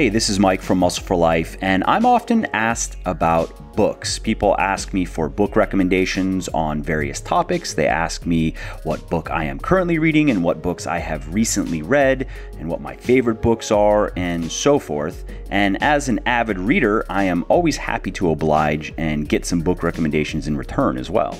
Hey, this is Mike from Muscle for Life, and I'm often asked about books. People ask me for book recommendations on various topics. They ask me what book I am currently reading and what books I have recently read and what my favorite books are and so forth. And as an avid reader, I am always happy to oblige and get some book recommendations in return as well.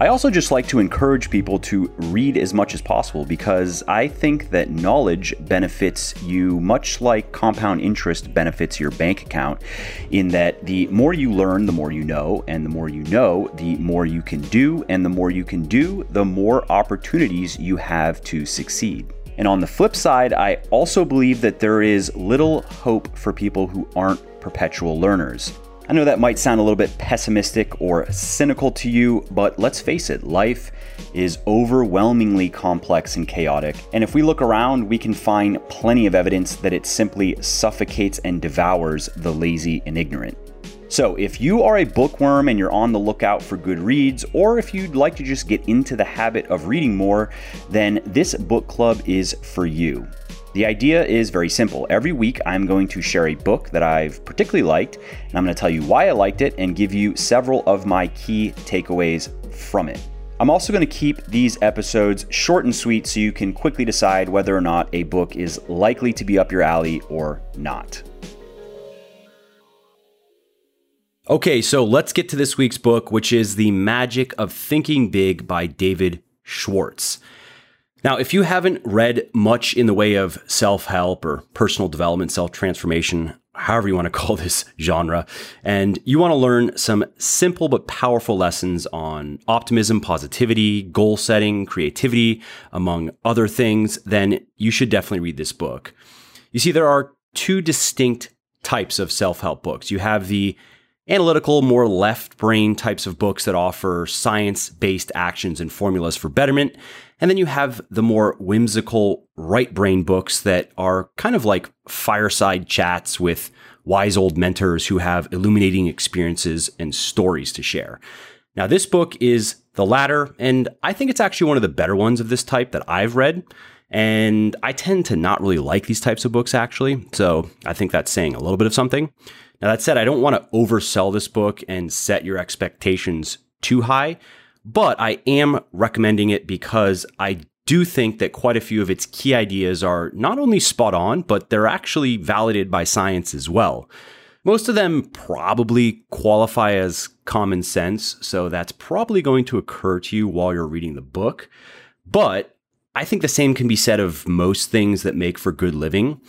I also just like to encourage people to read as much as possible because I think that knowledge benefits you much like compound interest benefits your bank account, in that the more you learn, the more you know, and the more you know, the more you can do, and the more you can do, the more opportunities you have to succeed. And on the flip side, I also believe that there is little hope for people who aren't perpetual learners. I know that might sound a little bit pessimistic or cynical to you, but let's face it, life is overwhelmingly complex and chaotic. And if we look around, we can find plenty of evidence that it simply suffocates and devours the lazy and ignorant. So, if you are a bookworm and you're on the lookout for good reads, or if you'd like to just get into the habit of reading more, then this book club is for you. The idea is very simple. Every week, I'm going to share a book that I've particularly liked, and I'm going to tell you why I liked it and give you several of my key takeaways from it. I'm also going to keep these episodes short and sweet so you can quickly decide whether or not a book is likely to be up your alley or not. Okay, so let's get to this week's book, which is The Magic of Thinking Big by David Schwartz. Now, if you haven't read much in the way of self help or personal development, self transformation, however you want to call this genre, and you want to learn some simple but powerful lessons on optimism, positivity, goal setting, creativity, among other things, then you should definitely read this book. You see, there are two distinct types of self help books. You have the analytical, more left brain types of books that offer science based actions and formulas for betterment. And then you have the more whimsical right brain books that are kind of like fireside chats with wise old mentors who have illuminating experiences and stories to share. Now, this book is the latter, and I think it's actually one of the better ones of this type that I've read. And I tend to not really like these types of books, actually. So I think that's saying a little bit of something. Now, that said, I don't want to oversell this book and set your expectations too high but I am recommending it because I do think that quite a few of its key ideas are not only spot on, but they're actually validated by science as well. Most of them probably qualify as common sense, so that's probably going to occur to you while you're reading the book. But I think the same can be said of most things that make for good living.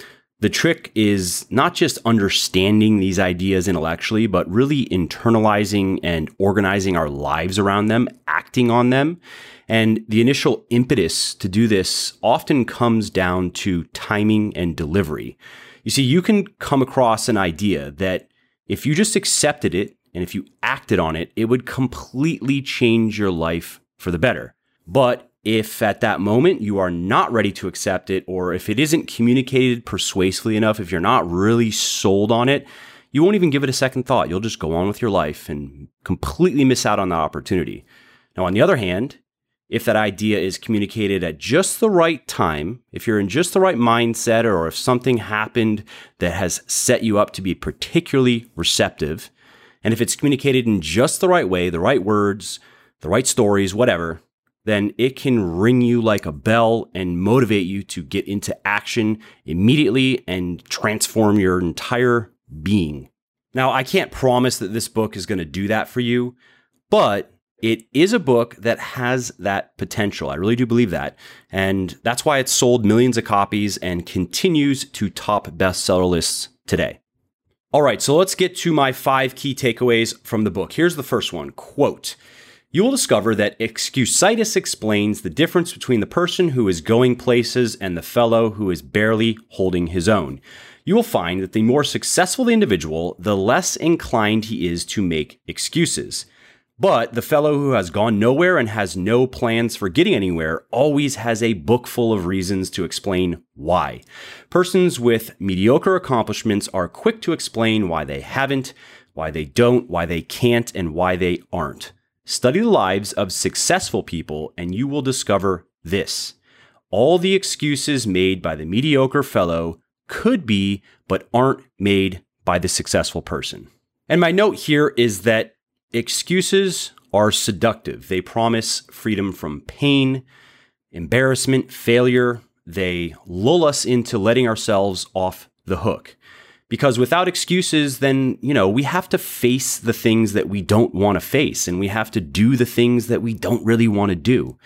The trick is not just understanding these ideas intellectually, but really internalizing and organizing our lives around them, acting on them. And the initial impetus to do this often comes down to timing and delivery. You see, you can come across an idea that if you just accepted it and if you acted on it, it would completely change your life for the better. But if at that moment you are not ready to accept it, or if it isn't communicated persuasively enough, if you're not really sold on it, you won't even give it a second thought. You'll just go on with your life and completely miss out on that opportunity. Now, on the other hand, if that idea is communicated at just the right time, if you're in just the right mindset, or if something happened that has set you up to be particularly receptive, and if it's communicated in just the right way, the right words, the right stories, whatever, then it can ring you like a bell and motivate you to get into action immediately and transform your entire being. Now, I can't promise that this book is going to do that for you, but it is a book that has that potential. I really do believe that. And that's why it's sold millions of copies and continues to top bestseller lists today. All right, so let's get to my five key takeaways from the book. Here's the first one quote, you will discover that excusitis explains the difference between the person who is going places and the fellow who is barely holding his own. You will find that the more successful the individual, the less inclined he is to make excuses. But the fellow who has gone nowhere and has no plans for getting anywhere always has a book full of reasons to explain why. Persons with mediocre accomplishments are quick to explain why they haven't, why they don't, why they can't, and why they aren't. Study the lives of successful people, and you will discover this. All the excuses made by the mediocre fellow could be, but aren't made by the successful person. And my note here is that excuses are seductive. They promise freedom from pain, embarrassment, failure. They lull us into letting ourselves off the hook. Because without excuses, then, you know, we have to face the things that we don't want to face and we have to do the things that we don't really want to do.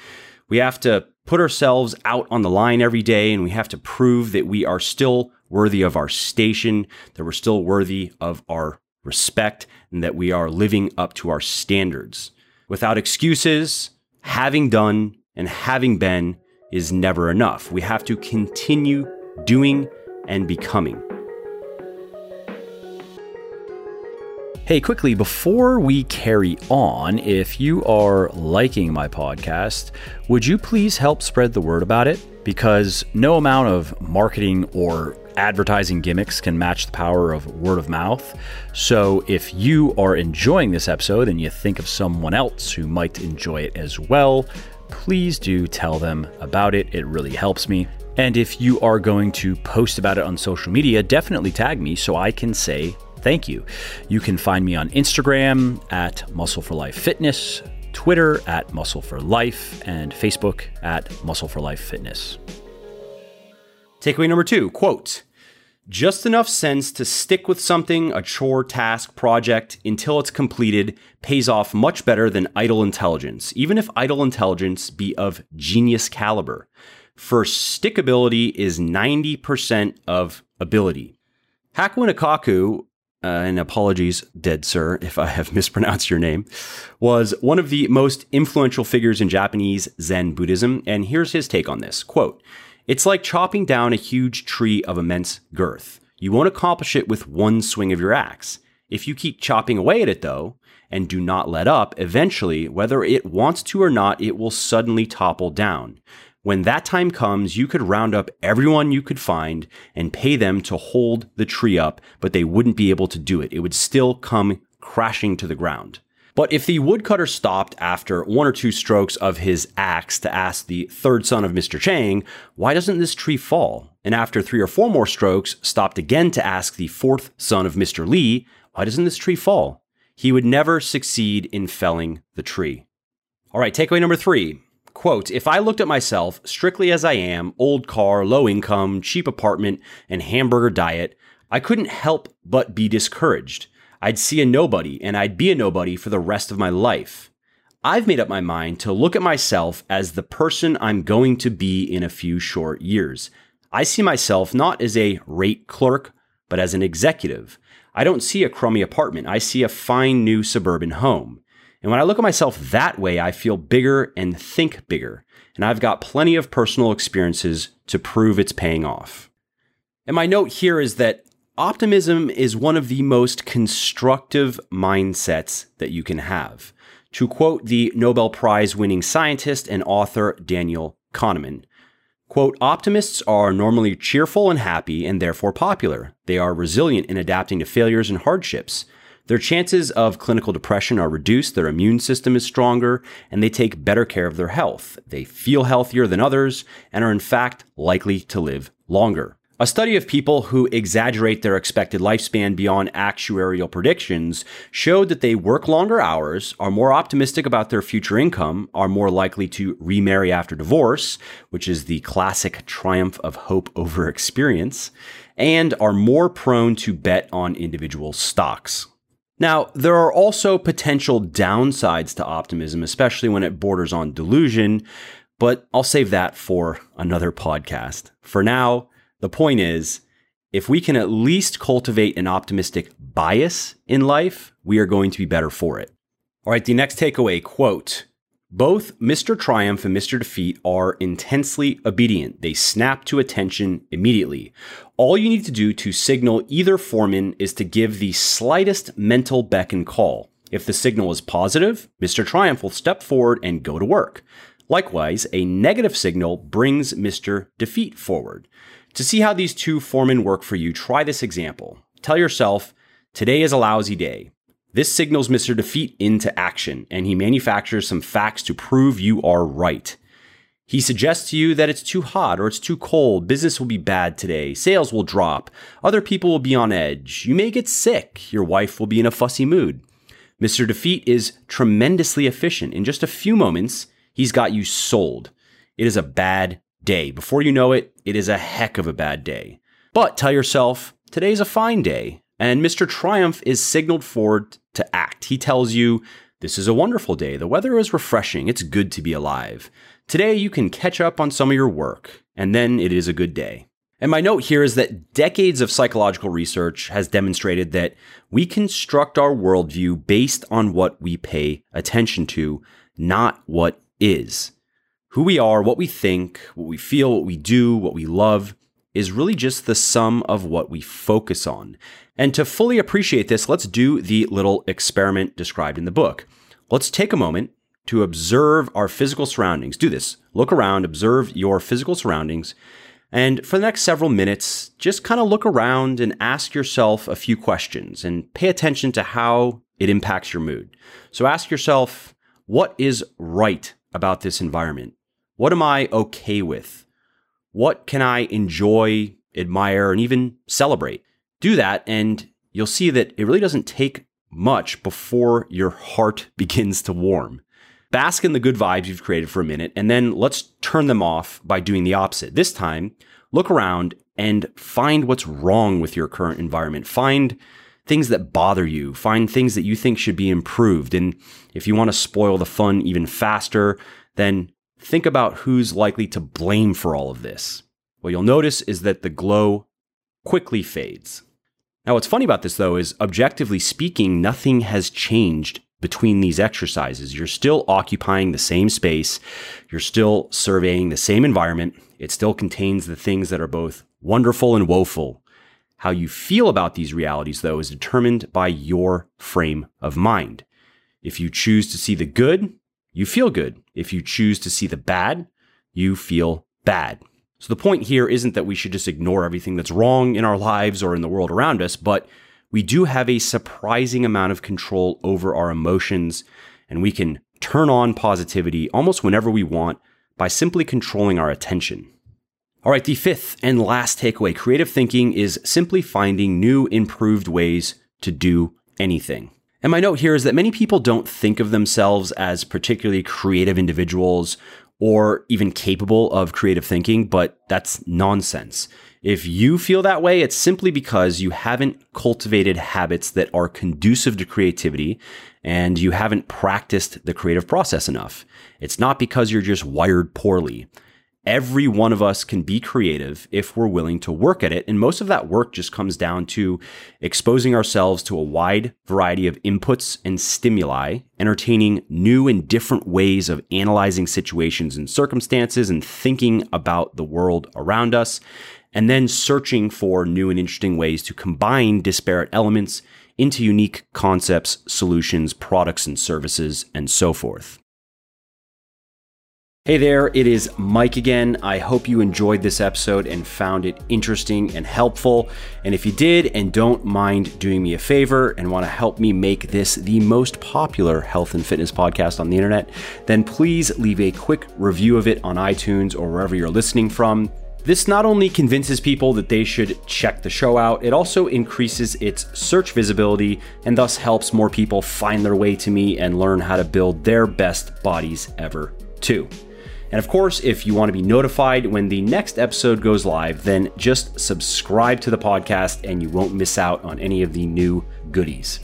We have to put ourselves out on the line every day and we have to prove that we are still worthy of our station, that we're still worthy of our respect, and that we are living up to our standards. Without excuses, having done and having been is never enough. We have to continue doing and becoming. Hey, quickly, before we carry on, if you are liking my podcast, would you please help spread the word about it? Because no amount of marketing or advertising gimmicks can match the power of word of mouth. So if you are enjoying this episode and you think of someone else who might enjoy it as well, please do tell them about it. It really helps me. And if you are going to post about it on social media, definitely tag me so I can say thank you. You can find me on Instagram at Muscle for Life Fitness, Twitter at Muscle for Life, and Facebook at Muscle for Life Fitness. Takeaway number two quote, just enough sense to stick with something, a chore, task, project, until it's completed pays off much better than idle intelligence, even if idle intelligence be of genius caliber. For stickability is 90% of ability. Hakuin Akaku uh, and apologies, dead sir, if I have mispronounced your name, was one of the most influential figures in Japanese Zen Buddhism. And here's his take on this quote, It's like chopping down a huge tree of immense girth. You won't accomplish it with one swing of your axe. If you keep chopping away at it, though, and do not let up, eventually, whether it wants to or not, it will suddenly topple down. When that time comes, you could round up everyone you could find and pay them to hold the tree up, but they wouldn't be able to do it. It would still come crashing to the ground. But if the woodcutter stopped after one or two strokes of his axe to ask the third son of Mr. Chang, why doesn't this tree fall? And after three or four more strokes, stopped again to ask the fourth son of Mr. Lee, why doesn't this tree fall? He would never succeed in felling the tree. All right, takeaway number three Quote, if I looked at myself strictly as I am, old car, low income, cheap apartment, and hamburger diet, I couldn't help but be discouraged. I'd see a nobody and I'd be a nobody for the rest of my life. I've made up my mind to look at myself as the person I'm going to be in a few short years. I see myself not as a rate clerk, but as an executive. I don't see a crummy apartment. I see a fine new suburban home. And when I look at myself that way, I feel bigger and think bigger. And I've got plenty of personal experiences to prove it's paying off. And my note here is that optimism is one of the most constructive mindsets that you can have. To quote the Nobel Prize winning scientist and author Daniel Kahneman, quote, optimists are normally cheerful and happy and therefore popular. They are resilient in adapting to failures and hardships. Their chances of clinical depression are reduced, their immune system is stronger, and they take better care of their health. They feel healthier than others and are in fact likely to live longer. A study of people who exaggerate their expected lifespan beyond actuarial predictions showed that they work longer hours, are more optimistic about their future income, are more likely to remarry after divorce, which is the classic triumph of hope over experience, and are more prone to bet on individual stocks. Now, there are also potential downsides to optimism, especially when it borders on delusion, but I'll save that for another podcast. For now, the point is if we can at least cultivate an optimistic bias in life, we are going to be better for it. All right, the next takeaway quote both Mr. Triumph and Mr. Defeat are intensely obedient. They snap to attention immediately. All you need to do to signal either foreman is to give the slightest mental beck and call. If the signal is positive, Mr. Triumph will step forward and go to work. Likewise, a negative signal brings Mr. Defeat forward. To see how these two foremen work for you, try this example. Tell yourself, today is a lousy day. This signals Mr. Defeat into action, and he manufactures some facts to prove you are right. He suggests to you that it's too hot or it's too cold, business will be bad today, sales will drop, other people will be on edge, you may get sick, your wife will be in a fussy mood. Mr. Defeat is tremendously efficient. In just a few moments, he's got you sold. It is a bad day. Before you know it, it is a heck of a bad day. But tell yourself, today's a fine day. And Mr. Triumph is signaled forward to act. He tells you, this is a wonderful day. The weather is refreshing. It's good to be alive. Today you can catch up on some of your work, and then it is a good day. And my note here is that decades of psychological research has demonstrated that we construct our worldview based on what we pay attention to, not what is. Who we are, what we think, what we feel, what we do, what we love is really just the sum of what we focus on. And to fully appreciate this, let's do the little experiment described in the book. Let's take a moment to observe our physical surroundings. Do this. Look around, observe your physical surroundings, and for the next several minutes, just kind of look around and ask yourself a few questions and pay attention to how it impacts your mood. So ask yourself, what is right about this environment? What am I okay with? What can I enjoy, admire, and even celebrate? Do that, and you'll see that it really doesn't take much before your heart begins to warm. Bask in the good vibes you've created for a minute, and then let's turn them off by doing the opposite. This time, look around and find what's wrong with your current environment. Find things that bother you. Find things that you think should be improved. And if you want to spoil the fun even faster, then think about who's likely to blame for all of this. What you'll notice is that the glow quickly fades. Now, what's funny about this, though, is objectively speaking, nothing has changed between these exercises. You're still occupying the same space, you're still surveying the same environment. It still contains the things that are both wonderful and woeful. How you feel about these realities, though, is determined by your frame of mind. If you choose to see the good, you feel good. If you choose to see the bad, you feel bad. So the point here isn't that we should just ignore everything that's wrong in our lives or in the world around us, but we do have a surprising amount of control over our emotions, and we can turn on positivity almost whenever we want by simply controlling our attention. All right, the fifth and last takeaway creative thinking is simply finding new, improved ways to do anything. And my note here is that many people don't think of themselves as particularly creative individuals or even capable of creative thinking, but that's nonsense. If you feel that way, it's simply because you haven't cultivated habits that are conducive to creativity and you haven't practiced the creative process enough. It's not because you're just wired poorly. Every one of us can be creative if we're willing to work at it. And most of that work just comes down to exposing ourselves to a wide variety of inputs and stimuli, entertaining new and different ways of analyzing situations and circumstances and thinking about the world around us, and then searching for new and interesting ways to combine disparate elements into unique concepts, solutions, products, and services, and so forth. Hey there, it is Mike again. I hope you enjoyed this episode and found it interesting and helpful. And if you did and don't mind doing me a favor and want to help me make this the most popular health and fitness podcast on the internet, then please leave a quick review of it on iTunes or wherever you're listening from. This not only convinces people that they should check the show out, it also increases its search visibility and thus helps more people find their way to me and learn how to build their best bodies ever, too. And of course, if you want to be notified when the next episode goes live, then just subscribe to the podcast and you won't miss out on any of the new goodies.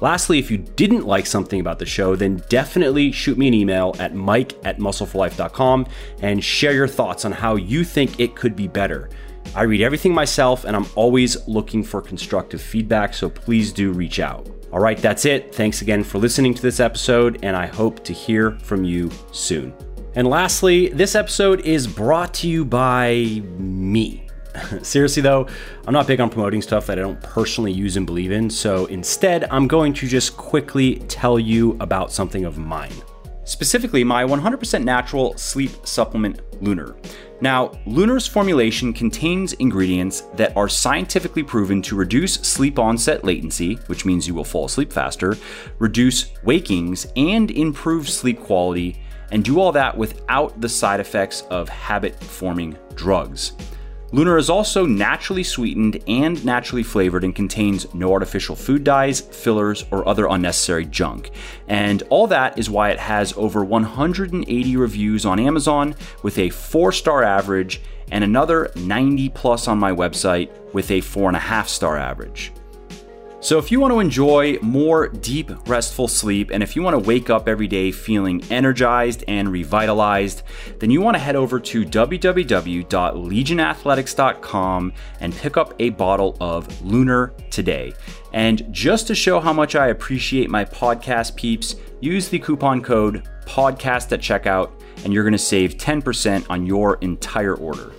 Lastly, if you didn't like something about the show, then definitely shoot me an email at mike at muscleforlife.com and share your thoughts on how you think it could be better. I read everything myself and I'm always looking for constructive feedback, so please do reach out. All right, that's it. Thanks again for listening to this episode, and I hope to hear from you soon. And lastly, this episode is brought to you by me. Seriously, though, I'm not big on promoting stuff that I don't personally use and believe in, so instead, I'm going to just quickly tell you about something of mine. Specifically, my 100% natural sleep supplement, Lunar. Now, Lunar's formulation contains ingredients that are scientifically proven to reduce sleep onset latency, which means you will fall asleep faster, reduce wakings, and improve sleep quality and do all that without the side effects of habit forming drugs. Lunar is also naturally sweetened and naturally flavored and contains no artificial food dyes, fillers, or other unnecessary junk. And all that is why it has over 180 reviews on Amazon with a 4 star average and another 90 plus on my website with a 4.5 star average. So, if you want to enjoy more deep, restful sleep, and if you want to wake up every day feeling energized and revitalized, then you want to head over to www.legionathletics.com and pick up a bottle of Lunar today. And just to show how much I appreciate my podcast peeps, use the coupon code PODCAST at checkout, and you're going to save 10% on your entire order.